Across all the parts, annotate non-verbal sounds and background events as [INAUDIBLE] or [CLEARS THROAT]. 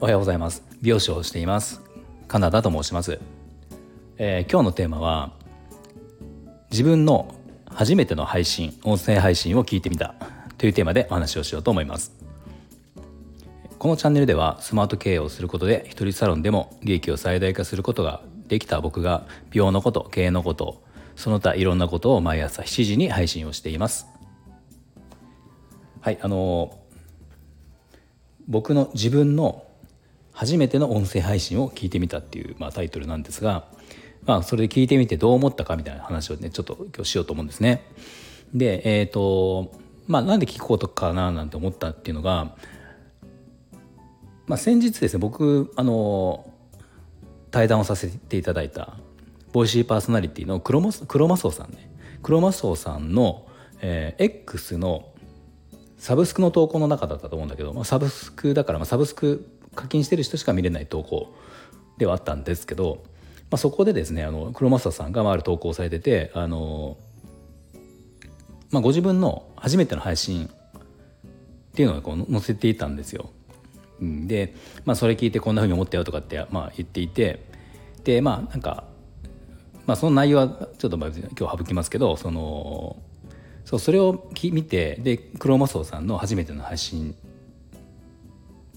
おはようございます。美容師をしています。カナダと申します、えー、今日のテーマは自分の初めての配信音声配信を聞いてみた。というテーマでお話をしようと思います。このチャンネルではスマート経営をすることで一人サロンでも利益を最大化することができた僕が美容のこと経営のことその他いろんなことを毎朝7時に配信をしています。はいあの僕の自分の初めての音声配信を聞いてみたっていう、まあ、タイトルなんですが、まあ、それで聞いてみてどう思ったかみたいな話をねちょっと今日しようと思うんですね。でえっ、ー、とまあなんで聞くことかななんて思ったっていうのが、まあ、先日ですね僕あの対談をさせていただいたボイシーパーソナリティのクロマクロマソウさんねクロマソウさんの、えー、X のサブスクの投稿の中だったと思うんだけど、まあ、サブスクだから、まあ、サブスク課金してる人しか見れない投稿ではあったんですけど、まあ、そこでですねあの黒マスターさんがある投稿されててあの、まあ、ご自分の初めての配信っていうのをこう載せていたんですよ。で、まあ、それ聞いてこんなふうに思ったよとかって、まあ、言っていてでまあなんか、まあ、その内容はちょっと今日省きますけどそのそうそれを見てでクロマスオさんの初めての配信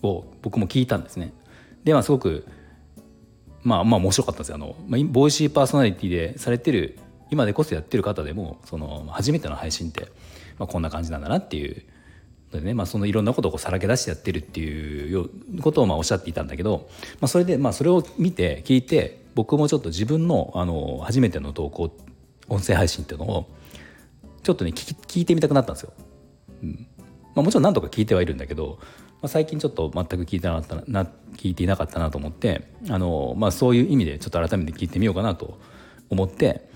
を僕も聞いたんですね。でまあすごくまあまあ面白かったんですよあの、まあ、ボイシーパーソナリティでされてる今でこそやってる方でもその初めての配信って、まあ、こんな感じなんだなっていうでね、まあ、そのいろんなことをさらけ出してやってるっていうことをまあおっしゃっていたんだけど、まあ、それでまあそれを見て聞いて僕もちょっと自分のあの初めての投稿音声配信っていうのをちょっとね聞いてみたくなったんですよ。うん。まあ、もちろん何とか聞いてはいるんだけどまあ、最近ちょっと全く聞いてなかったな聞いていなかったなと思ってあの、まあ、そういう意味でちょっと改めて聞いてみようかなと思って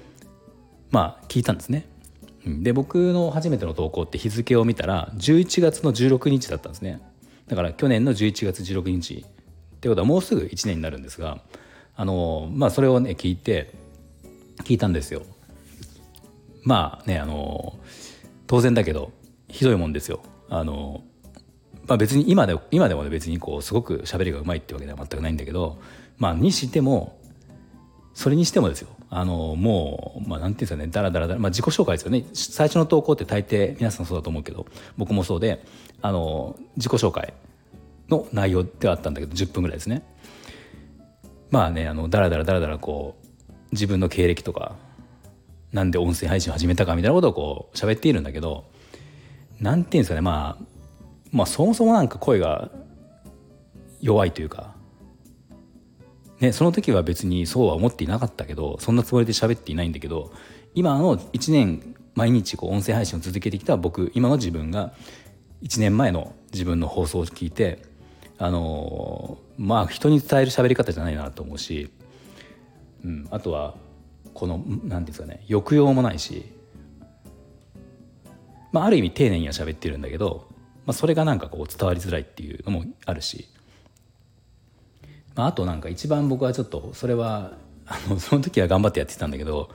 まあ聞いたんですね。で僕の初めての投稿って日付を見たら11月の16日だったんですね。だから去年の11月16日。ってことはもうすぐ1年になるんですがあのまあそれをね聞いて聞いたんですよまあねあの当然だけどひどいもんですよ。あのまあ、別に今で今でも別にこうすごく喋りがうまいってわけでは全くないんだけどまあにしてもそれにしてもですよ。あのもうまあなんていうんですかねだらだらだら、まあ、自己紹介ですよね。最初の投稿って大抵皆さんそうだと思うけど僕もそうであの自己紹介の内容ではあったんだけど10分ぐらいですね。まあねあのだらだらだらだらこう自分の経歴とかなんで音声配信を始めたかみたいなことをこう喋っているんだけどなんていうんですかねまあまあそもそもなんか声が弱いというか、ね、その時は別にそうは思っていなかったけどそんなつもりで喋っていないんだけど今の1年毎日こう音声配信を続けてきた僕今の自分が1年前の自分の放送を聞いてあのまあ人に伝える喋り方じゃないなと思うし、うん、あとはこの何ですかね抑揚もないし、まあ、ある意味丁寧には喋ってるんだけどまあ、それがなんかこう伝わりづらいっていうのもあるし、まあ、あとなんか一番僕はちょっとそれはあのその時は頑張ってやってたんだけど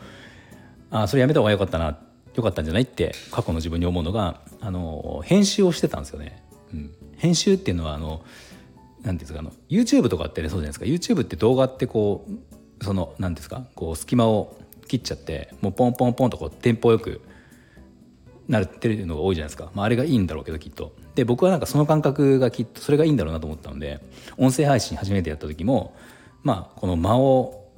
あそれやめた方がよかったなよかったんじゃないって過去の自分に思うのがあの編集をしてたんですよね。うん、編集っていうのはあのなんていうんですかあの YouTube とかってねそうじゃないですか YouTube って動画ってこうそのなんですか？こう隙間を切っちゃってもうポンポンポンとこうテンポよくなってるのが多いじゃないですか、まあ、あれがいいんだろうけどきっと。で僕はなんかその感覚がきっとそれがいいんだろうなと思ったので音声配信初めてやった時もまあこの間を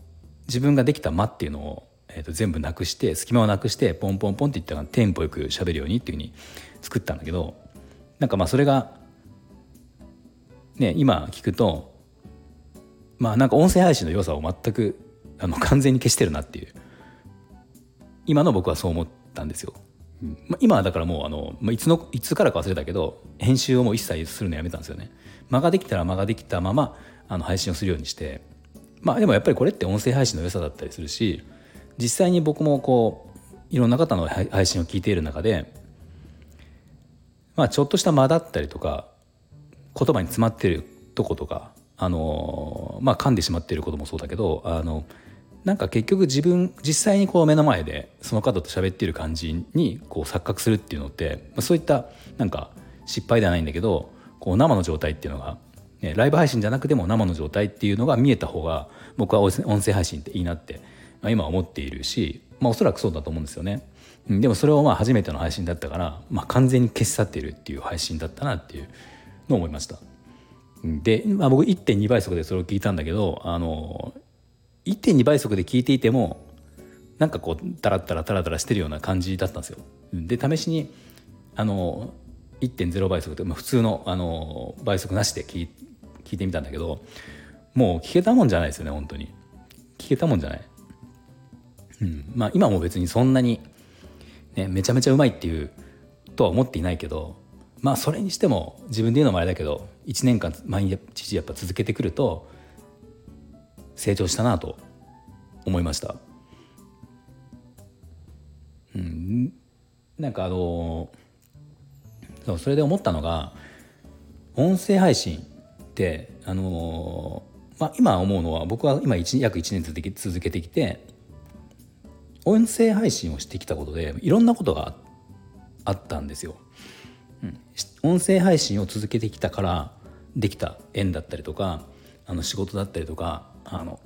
自分ができた間っていうのを、えー、と全部なくして隙間をなくしてポンポンポンっていったらテンポよく喋るようにっていうふうに作ったんだけどなんかまあそれがね今聞くとまあなんか音声配信の良さを全くあの完全に消してるなっていう。今の僕はそう思ったんですよ。まあ、今はだからもうあの、まあ、いつのいつからか忘れたけど編集をもう一切するのやめたんですよね。間ができたら間ができたままあの配信をするようにして。まあでもやっぱりこれって音声配信の良さだったりするし実際に僕もこういろんな方の配信を聞いている中でまあちょっとした間だったりとか言葉に詰まってるとことかあのまあ噛んでしまっていることもそうだけどあのなんか結局自分実際にこう目の前でその方と喋っている感じにこう錯覚するっていうのって、まあ、そういったなんか失敗ではないんだけどこう生の状態っていうのが、ね、ライブ配信じゃなくても生の状態っていうのが見えた方が僕は音声配信っていいなって、まあ、今思っているし、まあ、おそらくそうだと思うんですよね。でもそれをまあ初めての配信だったから、まあ、完全に消し去っているっていう配信だったなっていうのを思いました。で、まあ、僕1.2倍速でそれを聞いたんだけどあの1.2倍速で聞いていてもなんかこうダラダラダラダラしてるような感じだったんですよ。で試しにあの1.0倍速で、まあ、普通のあの倍速なしで聞聞いてみたんだけどもう聞けたもんじゃないですよね本当に。聞けたもんじゃない、うん。まあ、今も別にそんなに、ね、めちゃめちゃうまいっていうとは思っていないけどまあそれにしても自分で言うのもあれだけど1年間毎日やっぱ続けてくると成長したなと思いました。うん、なんかあのそうそれで思ったのが音声配信ってあのまあ、今思うのは僕は今約1年続け続けてきて音声配信をしてきたことでいろんなことがあったんですよ。うん、音声配信を続けてきたからできた縁だったりとかあの仕事だったりとかあの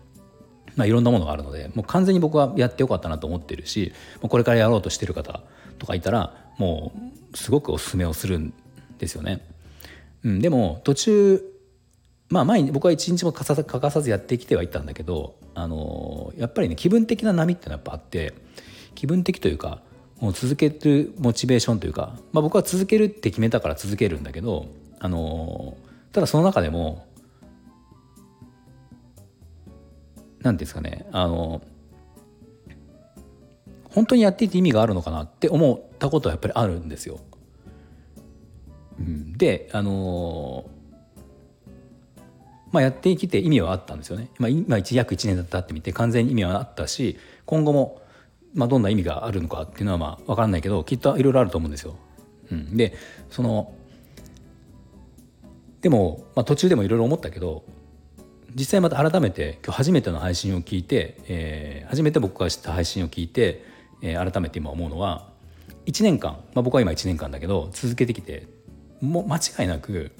[CLEARS THROAT] まあいろんなものがあるのでもう完全に僕はやってよかったなと思ってるしこれからやろうとしてる方とかいたらもうすごくおすすめをするんですよね。うん、でも途中まあ前に僕は一日も欠かさずやってきてはいたんだけど、あのやっぱりね気分的な波ってのはやっぱあって気分的というかもう続けるモチベーションというか、まあ、僕は続けるって決めたから続けるんだけど、あのただその中でも何んですかねあの本当にやっていて意味があるのかなって思ったことはやっぱりあるんですよ。うん、であのまあ、やってきて意味はあったんですよね。まあ、今約1年だったってみて完全に意味はあったし今後もまあどんな意味があるのかっていうのはまあ分からないけどきっといろいろあると思うんですよ。うん、でそのでも、まあ、途中でもいろいろ思ったけど実際また改めて今日初めての配信を聞いて、えー、初めて僕がした配信を聞いて、えー、改めて今思うのは1年間、まあ、僕は今1年間だけど続けてきてもう間違いなく、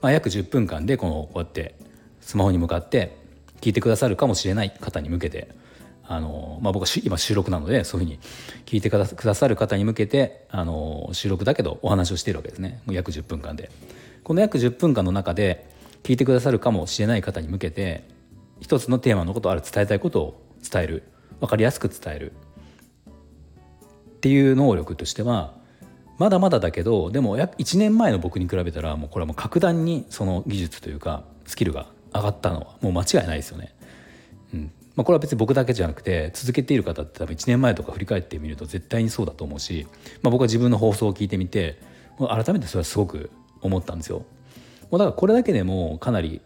まあ、約10分間でこのこうやってスマホに向かって聞いてくださるかもしれない方に向けてあの、まあ、僕は今収録なのでそういうふうに聞いてくださる方に向けてあの収録だけどお話をしているわけですね約10分間で。この約10分間の中で聞いてくださるかもしれない方に向けて一つのテーマのことある伝えたいことを伝える分かりやすく伝えるっていう能力としてはまだまだだけどでも約1年前の僕に比べたらもうこれはもう格段にその技術というかスキルが上がったのはもう間違いないですよね。うんまあ、これは別に僕だけじゃなくて続けている方って多分1年前とか振り返ってみると絶対にそうだと思うし、まあ、僕は自分の放送を聞いてみて改めてそれはすごく思ったんですよ。もうだからこれだけでもかなり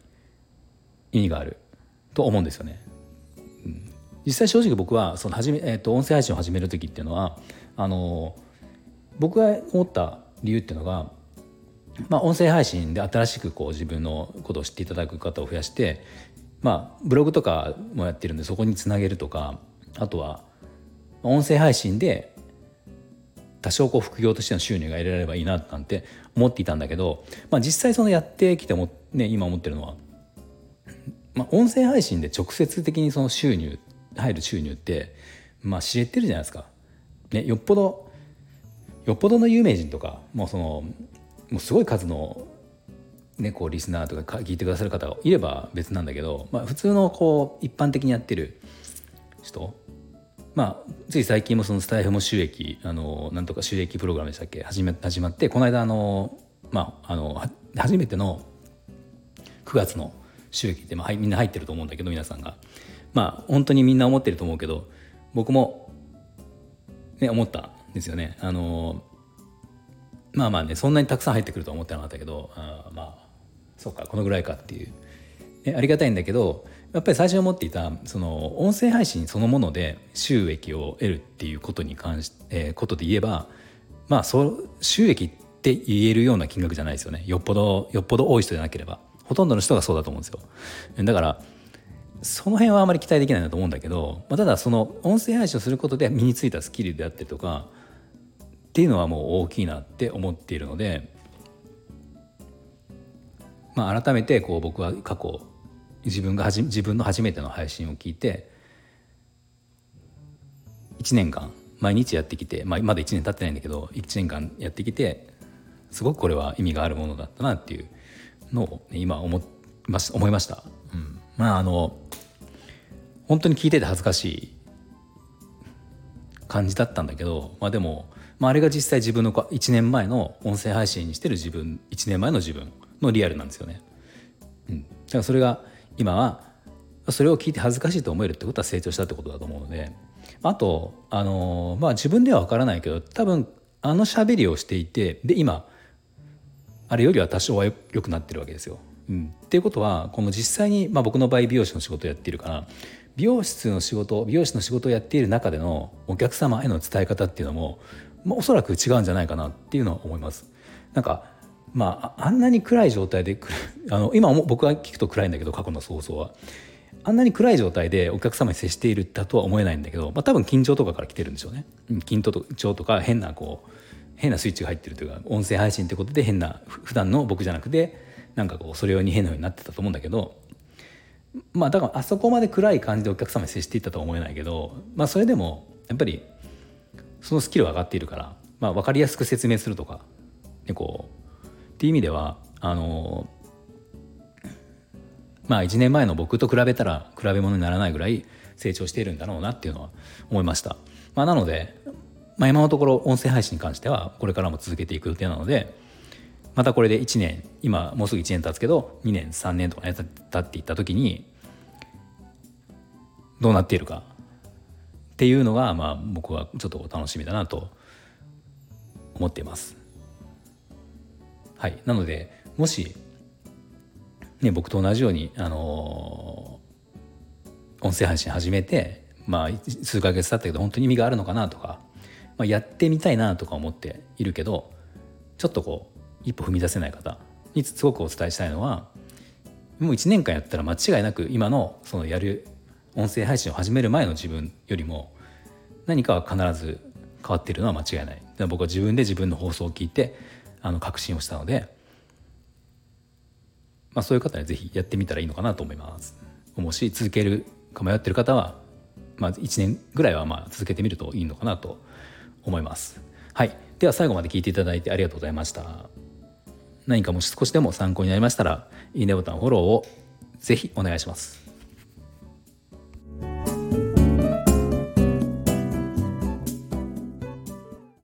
意味があると思うんですよね。うん、実際正直僕はその始め、えー、と音声配信を始める時っていうのはあの僕が思った理由っていうのが、まあ、音声配信で新しくこう自分のことを知っていただく方を増やして、まあ、ブログとかもやってるんでそこにつなげるとかあとは音声配信で多少こう副業としての収入が得られればいいななんて思っていたんだけど、まあ、実際そのやってきても、ね、今思ってるのは、まあ、音声配信で直接的にその収入入る収入って、まあ、知れてるじゃないですか。ね、よっぽどよっぽどの有名人とかもうそのもうすごい数の、ね、こうリスナーとか聞いてくださる方がいれば別なんだけど、まあ、普通のこう一般的にやってる人まあ、つい最近もそのスタイフも収益あのなんとか収益プログラムでしたっけ？始め始まってこの間あの、まあ、あの初めての9月の収益って、まあ、みんな入ってると思うんだけど皆さんがまあ本当にみんな思ってると思うけど僕も、ね、思ったんですよね。あのまあまあねそんなにたくさん入ってくるとは思ってなかったけどあまあそうかこのぐらいかっていう、ね、ありがたいんだけどやっぱり最初思っていたその音声配信そのもので収益を得るっていうことに関し、えー、ことで言えばまあそ収益って言えるような金額じゃないですよね。よっぽどよっぽど多い人じゃなければ。ほとんどの人がそうだと思うんですよ。だからその辺はあまり期待できないなと思うんだけど、まあ、ただその音声配信をすることで身についたスキルであったりとかっていうのはもう大きいなって思っているので、まあ、改めてこう僕は過去自分がはじ自分の初めての配信を聞いて1年間毎日やってきて、まあ、まだ1年経ってないんだけど1年間やってきてすごくこれは意味があるものだったなっていうのを、ね、今思ま思いました。うん、まああの本当に聞いてて恥ずかしい感じだったんだけど、まあ、でも、まあ、あれが実際自分の1年前の音声配信にしてる自分1年前の自分のリアルなんですよね。うん、だからそれが今はそれを聞いて恥ずかしいと思えるってことは成長したってことだと思うのであとあのまあ自分では分からないけど多分あの喋りをしていてで今あれよりは多少は良くなってるわけですよ。うん、っていうことはこの実際に、まあ、僕の場合美容師の仕事をやっているから美容室の仕事美容師の仕事をやっている中でのお客様への伝え方っていうのも、まあ、おそらく違うんじゃないかなっていうのは思います。なんかまああんなに暗い状態で [LAUGHS] あの今僕が聞くと暗いんだけど過去の放送はあんなに暗い状態でお客様に接しているだとは思えないんだけど、まあ、多分緊張とかから来てるんでしょうね。緊張とか変なこう変なスイッチが入ってるというか音声配信ってことで変な普段の僕じゃなくてなんかこうそれ用に変なようになってたと思うんだけどまあだからあそこまで暗い感じでお客様に接していったとは思えないけどまあそれでもやっぱりそのスキルは上がっているから、まあ、分かりやすく説明するとか、ね、こうっていう意味ではあのまあ1年前の僕と比べたら比べ物にならないぐらい成長しているんだろうなっていうのは思いました。まあ、なので、まあ、今のところ音声配信に関してはこれからも続けていく予定なのでまたこれで1年今もうすぐ1年経つけど2年3年とかね経っていった時にどうなっているかっていうのがまあ僕はちょっと楽しみだなと思っています。はい、なのでもし、ね、僕と同じように、あのー、音声配信始めて、まあ、数ヶ月経ったけど本当に意味があるのかなとか、まあ、やってみたいなとか思っているけどちょっとこう一歩踏み出せない方にすごくお伝えしたいのはもう1年間やったら間違いなく今のそのやる音声配信を始める前の自分よりも何かは必ず変わってるのは間違いない。僕は自分で自分の放送を聞いてあの確信をしたので、まあ、そういう方にぜひやってみたらいいのかなと思います。もし続けるか迷ってる方は、まあ、1年ぐらいはまあ続けてみるといいのかなと思います。はい。では最後まで聞いていただいてありがとうございました。何かもし少しでも参考になりましたらいいねボタンフォローをぜひお願いします。